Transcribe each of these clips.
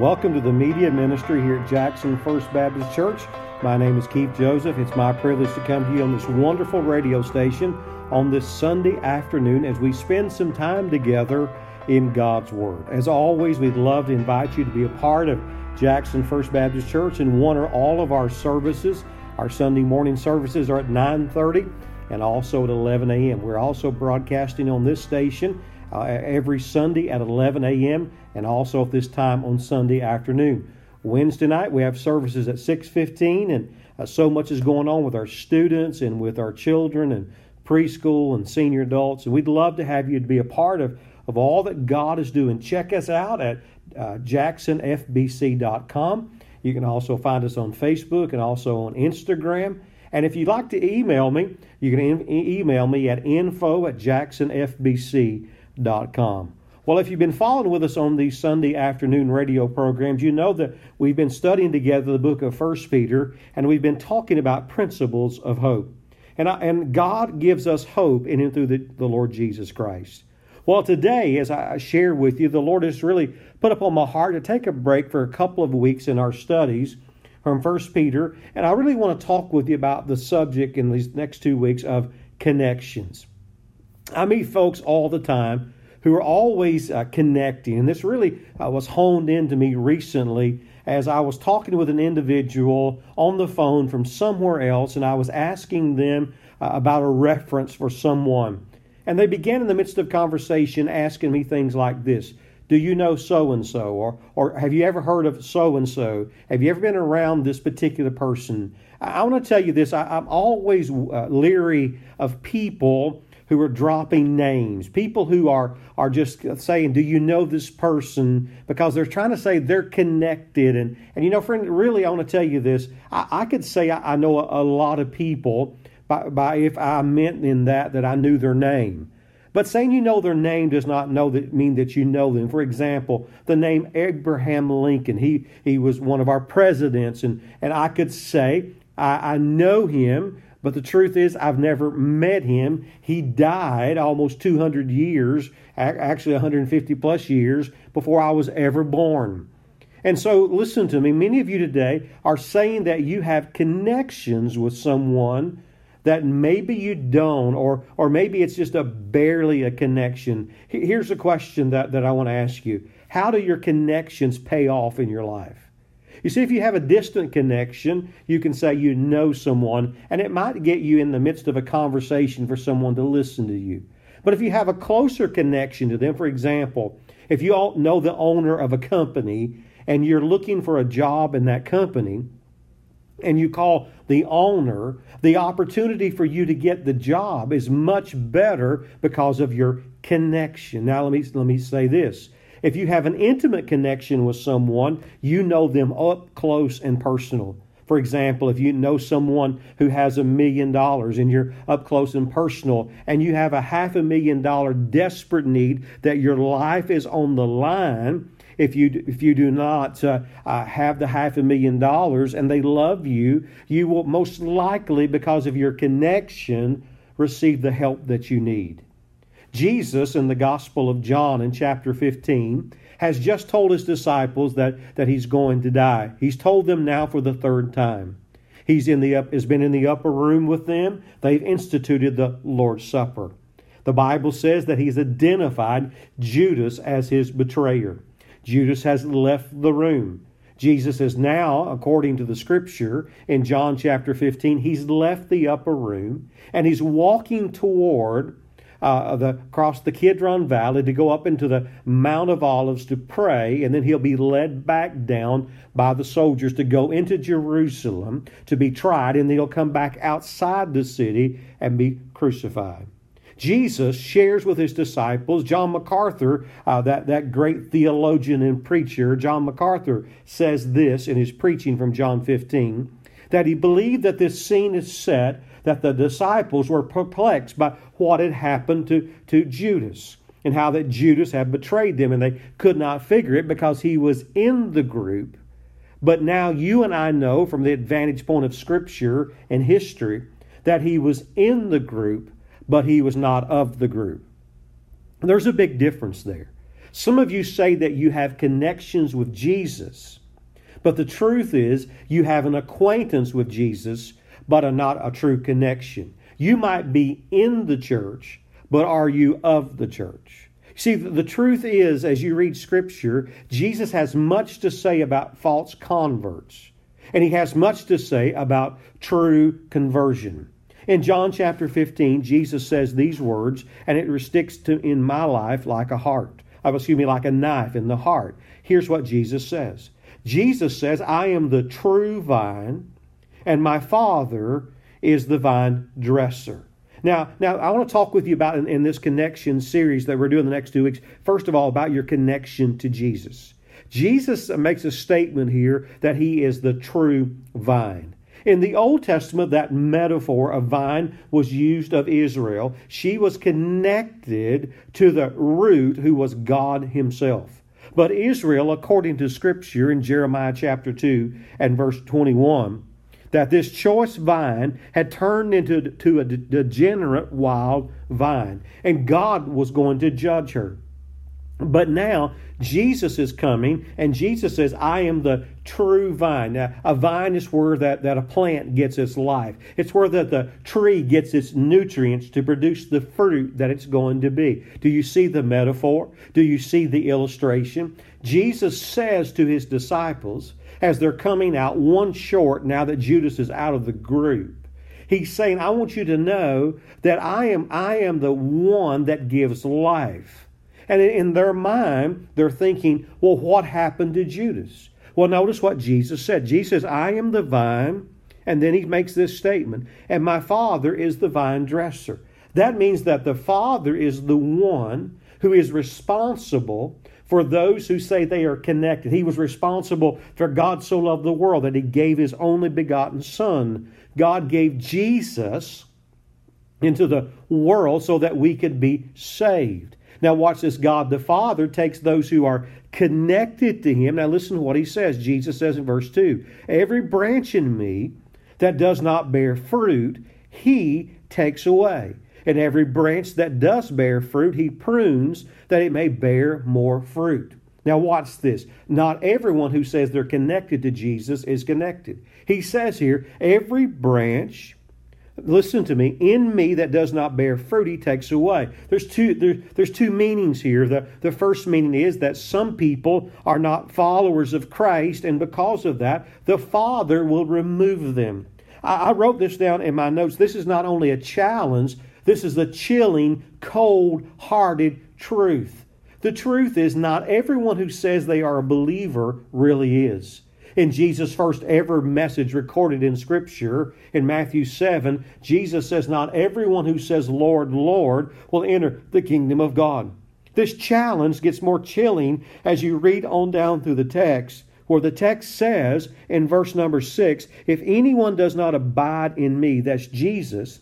Welcome to the media ministry here at Jackson First Baptist Church. My name is Keith Joseph. It's my privilege to come to you on this wonderful radio station on this Sunday afternoon as we spend some time together in God's Word. As always, we'd love to invite you to be a part of Jackson First Baptist Church in one or all of our services. Our Sunday morning services are at 9:30 and also at 11 a.m. We're also broadcasting on this station uh, every Sunday at 11 a.m. and also at this time on Sunday afternoon. Wednesday night we have services at 6:15, and uh, so much is going on with our students and with our children and preschool and senior adults. And we'd love to have you to be a part of of all that God is doing. Check us out at uh, jacksonfbc.com. You can also find us on Facebook and also on Instagram. And if you'd like to email me, you can email me at info at jacksonfbc.com com. Well, if you've been following with us on these Sunday afternoon radio programs, you know that we've been studying together the book of First Peter, and we've been talking about principles of hope. And, I, and God gives us hope in and through the, the Lord Jesus Christ. Well, today, as I share with you, the Lord has really put upon my heart to take a break for a couple of weeks in our studies from First Peter, and I really want to talk with you about the subject in these next two weeks of connections. I meet folks all the time who are always uh, connecting. And this really uh, was honed into me recently as I was talking with an individual on the phone from somewhere else, and I was asking them uh, about a reference for someone. And they began in the midst of conversation asking me things like this Do you know so and so? Or, or have you ever heard of so and so? Have you ever been around this particular person? I, I want to tell you this I, am always uh, leery of people who are dropping names, people who are, are just saying, Do you know this person? Because they're trying to say they're connected. And, and you know, friend, really, I want to tell you this. I, I could say I, I know a, a, lot of people by, by if I meant in that that I knew their name. But saying you know their name does not know that mean that you know them. For example, the name Abraham Lincoln. He he was one of our presidents, and, and I could say I, I know him but the truth is, I've never met him. He died almost 200 years, actually 150 plus years, before I was ever born. And so, listen to me. Many of you today are saying that you have connections with someone that maybe you don't, or, or maybe it's just a barely a connection. Here's a question that, that I want to ask you How do your connections pay off in your life? You see, if you have a distant connection, you can say you know someone, and it might get you in the midst of a conversation for someone to listen to you. But if you have a closer connection to them, for example, if you all know the owner of a company and you're looking for a job in that company, and you call the owner, the opportunity for you to get the job is much better because of your connection. Now, let me, let me say this if you have an intimate connection with someone, you know them up close and personal. For example, if you know someone who has a million dollars and you're up close and personal, and you have a half a million dollar desperate need that your life is on the line, if you if you do not uh, uh, have the half a million dollars and they love you, you will most likely, because of your connection, receive the help that you need. Jesus in the Gospel of John in chapter 15 has just told his disciples that, that he's going to die. He's told them now for the third time. He's in the up, has been in the upper room with them. They've instituted the Lord's Supper. The Bible says that he's identified Judas as his betrayer. Judas has left the room. Jesus is now, according to the scripture in John chapter 15, he's left the upper room and he's walking toward uh, the, across the Kidron Valley to go up into the Mount of Olives to pray, and then he'll be led back down by the soldiers to go into Jerusalem to be tried, and then he'll come back outside the city and be crucified. Jesus shares with his disciples. John MacArthur, uh, that, that great theologian and preacher, John MacArthur says this in his preaching from John 15 that he believed that this scene is set that the disciples were perplexed by what had happened to, to Judas and how that Judas had betrayed them, and they could not figure it because he was in the group. But now you and I know from the advantage point of Scripture and history that he was in the group, but he was not of the group. There's a big difference there. Some of you say that you have connections with Jesus, but the truth is you have an acquaintance with Jesus, but are not a true connection. You might be in the church, but are you of the church? See, the truth is, as you read Scripture, Jesus has much to say about false converts, and he has much to say about true conversion. In John chapter 15, Jesus says these words, and it sticks to in my life like a heart. Uh, excuse me, like a knife in the heart. Here's what Jesus says. Jesus says, I am the true vine, and my Father is the vine dresser. Now, now I want to talk with you about in, in, this connection series that we're doing the next two weeks. First of all, about your connection to Jesus. Jesus makes a statement here that he is the true vine. In the Old Testament, that metaphor of vine was used of Israel. She was connected to the root who was God Himself. But Israel, according to Scripture in Jeremiah chapter 2 and verse 21, that this choice vine had turned into to a degenerate wild vine, and God was going to judge her. But now Jesus is coming, and Jesus says, I am the true vine. Now, a vine is where that, that a plant gets its life. It's where that the tree gets its nutrients to produce the fruit that it's going to be. Do you see the metaphor? Do you see the illustration? Jesus says to his disciples, as they're coming out one short now that Judas is out of the group. He's saying, I want you to know that I am, I am the one that gives life. And in their mind, they're thinking, well, what happened to Judas? Well, notice what Jesus said. Jesus I am the vine. And then he makes this statement, and my Father is the vine dresser. That means that the Father is the one who is responsible for those who say they are connected. He was responsible for God so loved the world that he gave his only begotten Son. God gave Jesus into the world so that we could be saved. Now, watch this God the Father takes those who are connected to him. Now, listen to what he says. Jesus says in verse 2 Every branch in me that does not bear fruit, he takes away. And every branch that does bear fruit, he prunes that it may bear more fruit. Now, watch this. Not everyone who says they're connected to Jesus is connected. He says here, every branch, listen to me, in me that does not bear fruit, he takes away. There's two, there, there's two meanings here. The, the first meaning is that some people are not followers of Christ, and because of that, the Father will remove them. I, I wrote this down in my notes. This is not only a challenge, this is the chilling, cold hearted truth. The truth is, not everyone who says they are a believer really is. In Jesus' first ever message recorded in Scripture, in Matthew 7, Jesus says, Not everyone who says, Lord, Lord, will enter the kingdom of God. This challenge gets more chilling as you read on down through the text, where the text says in verse number 6 If anyone does not abide in me, that's Jesus,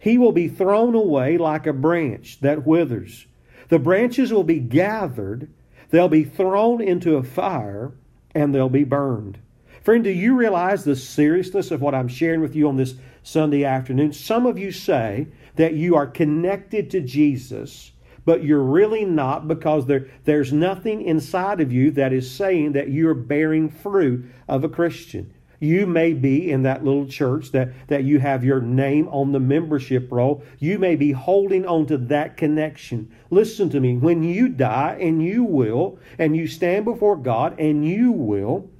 he will be thrown away like a branch that withers. The branches will be gathered, they'll be thrown into a fire, and they'll be burned. Friend, do you realize the seriousness of what I'm sharing with you on this Sunday afternoon? Some of you say that you are connected to Jesus, but you're really not because there, there's nothing inside of you that is saying that you're bearing fruit of a Christian. You may be in that little church that, that you have your name on the membership roll. You may be holding on to that connection. Listen to me. When you die, and you will, and you stand before God, and you will,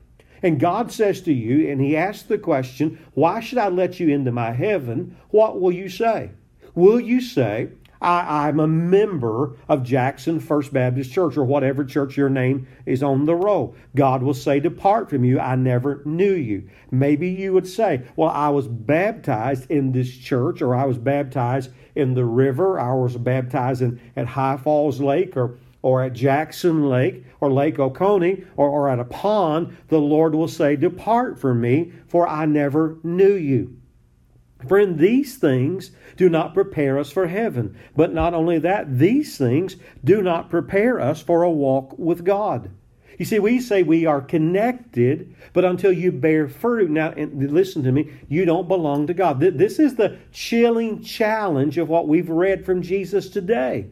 and God says to you, and He asks the question, Why should I let you into my heaven? What will you say? Will you say, I, am a member of Jackson First Baptist Church or whatever church your name is on the roll. God will say, Depart from you, I never knew you. Maybe you would say, Well, I was baptized in this church, or I was baptized in the river, I was baptized in, at High Falls Lake, or or at Jackson Lake or Lake Oconee or, or at a pond, the Lord will say, Depart from me, for I never knew you. Friend, these things do not prepare us for heaven. But not only that, these things do not prepare us for a walk with God. You see, we say we are connected, but until you bear fruit, now listen to me, you don't belong to God. This is the chilling challenge of what we've read from Jesus today.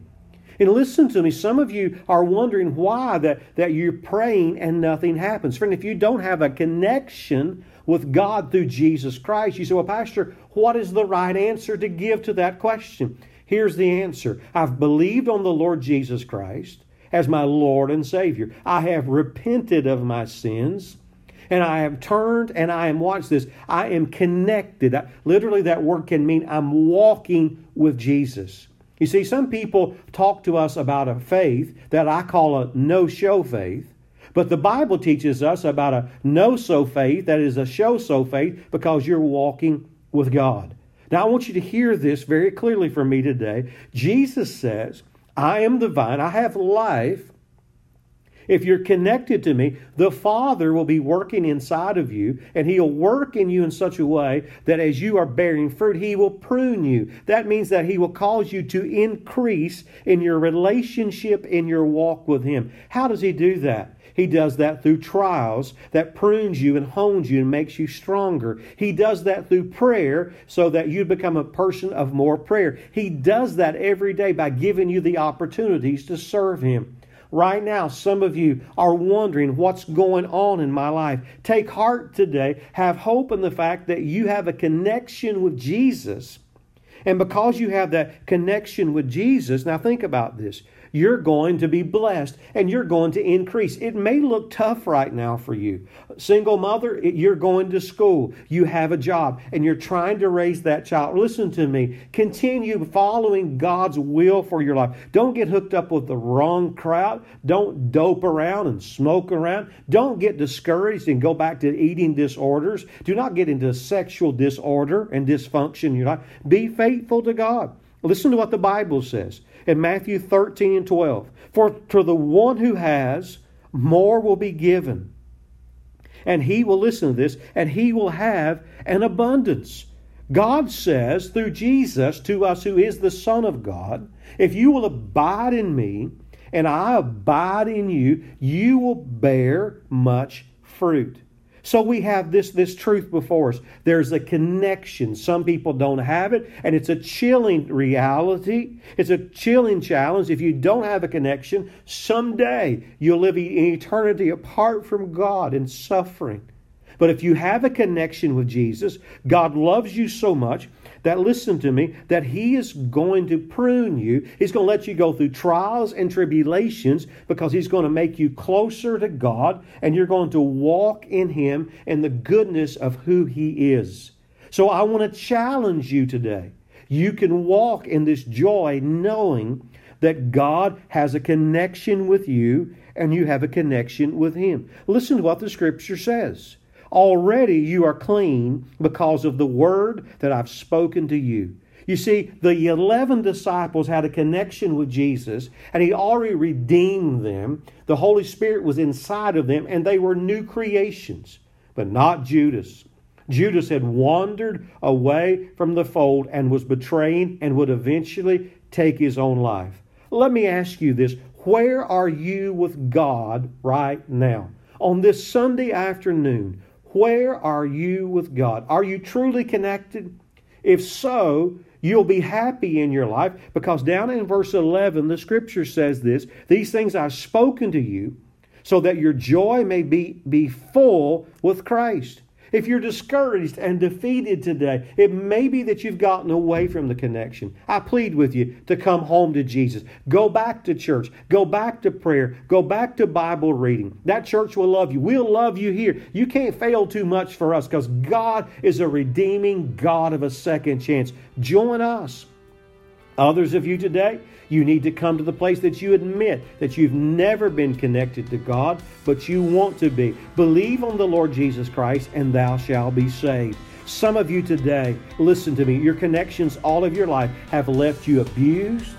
And listen to me, some of you are wondering why that, that you're praying and nothing happens. Friend, if you don't have a connection with God through Jesus Christ, you say, Well, Pastor, what is the right answer to give to that question? Here's the answer I've believed on the Lord Jesus Christ as my Lord and Savior. I have repented of my sins and I have turned and I am, watch this, I am connected. Literally, that word can mean I'm walking with Jesus. You see, some people talk to us about a faith that I call a no show faith. But the Bible teaches us about a no so faith, that is a show so faith, because you're walking with God. Now, I want you to hear this very clearly from me today. Jesus says, I am the vine, I have life, if you're connected to me, the Father will be working inside of you, and He'll work in you in such a way that as you are bearing fruit, He will prune you. That means that He will cause you to increase in your relationship, in your walk with Him. How does He do that? He does that through trials that prunes you and hones you and makes you stronger. He does that through prayer so that you become a person of more prayer. He does that every day by giving you the opportunities to serve Him. Right now, some of you are wondering what's going on in my life. Take heart today. Have hope in the fact that you have a connection with Jesus. And because you have that connection with Jesus, now think about this you're going to be blessed and you're going to increase. It may look tough right now for you. Single mother, you're going to school, you have a job, and you're trying to raise that child. Listen to me. Continue following God's will for your life. Don't get hooked up with the wrong crowd. Don't dope around and smoke around. Don't get discouraged and go back to eating disorders. Do not get into sexual disorder and dysfunction in your life. Be faithful to God. Listen to what the Bible says in Matthew 13 and 12. For to the one who has, more will be given. And he will listen to this, and he will have an abundance. God says through Jesus to us, who is the Son of God, if you will abide in me and I abide in you, you will bear much fruit. So we have this, this truth before us. There's a connection. Some people don't have it, and it's a chilling reality. It's a chilling challenge. If you don't have a connection, someday you'll live in eternity apart from God in suffering. But if you have a connection with Jesus, God loves you so much that, listen to me, that He is going to prune you. He's going to let you go through trials and tribulations because He's going to make you closer to God and you're going to walk in Him and the goodness of who He is. So I want to challenge you today. You can walk in this joy knowing that God has a connection with you and you have a connection with Him. Listen to what the Scripture says. Already you are clean because of the word that I've spoken to you. You see, the 11 disciples had a connection with Jesus, and He already redeemed them. The Holy Spirit was inside of them, and they were new creations, but not Judas. Judas had wandered away from the fold and was betraying and would eventually take his own life. Let me ask you this where are you with God right now? On this Sunday afternoon, where are you with God? Are you truly connected? If so, you'll be happy in your life because down in verse 11, the scripture says this These things I've spoken to you so that your joy may be, be full with Christ. If you're discouraged and defeated today, it may be that you've gotten away from the connection. I plead with you to come home to Jesus. Go back to church. Go back to prayer. Go back to Bible reading. That church will love you. We'll love you here. You can't fail too much for us because God is a redeeming God of a second chance. Join us. Others of you today, you need to come to the place that you admit that you've never been connected to God, but you want to be. Believe on the Lord Jesus Christ, and thou shalt be saved. Some of you today, listen to me, your connections all of your life have left you abused,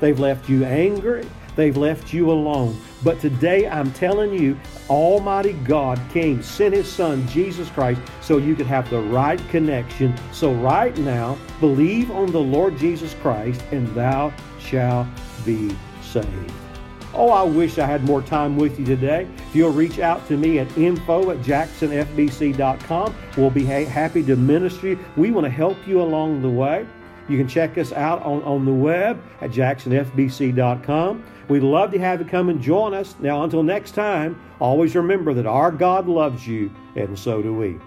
they've left you angry, they've left you alone. But today I'm telling you, Almighty God came, sent His Son, Jesus Christ, so you could have the right connection. So right now, believe on the Lord Jesus Christ, and thou shalt be saved. Oh, I wish I had more time with you today. If you'll reach out to me at info at jacksonfbc.com, we'll be ha- happy to minister you. We want to help you along the way. You can check us out on, on the web at jacksonfbc.com. We'd love to have you come and join us. Now, until next time, always remember that our God loves you, and so do we.